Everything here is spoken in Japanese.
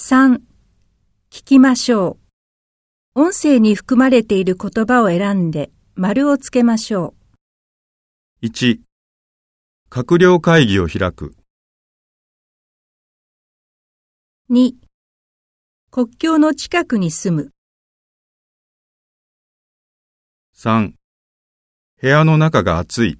3. 聞きましょう。音声に含まれている言葉を選んで丸をつけましょう1、閣僚会議を開く。2. 国境の近くに住む。3、部屋の中が暑い。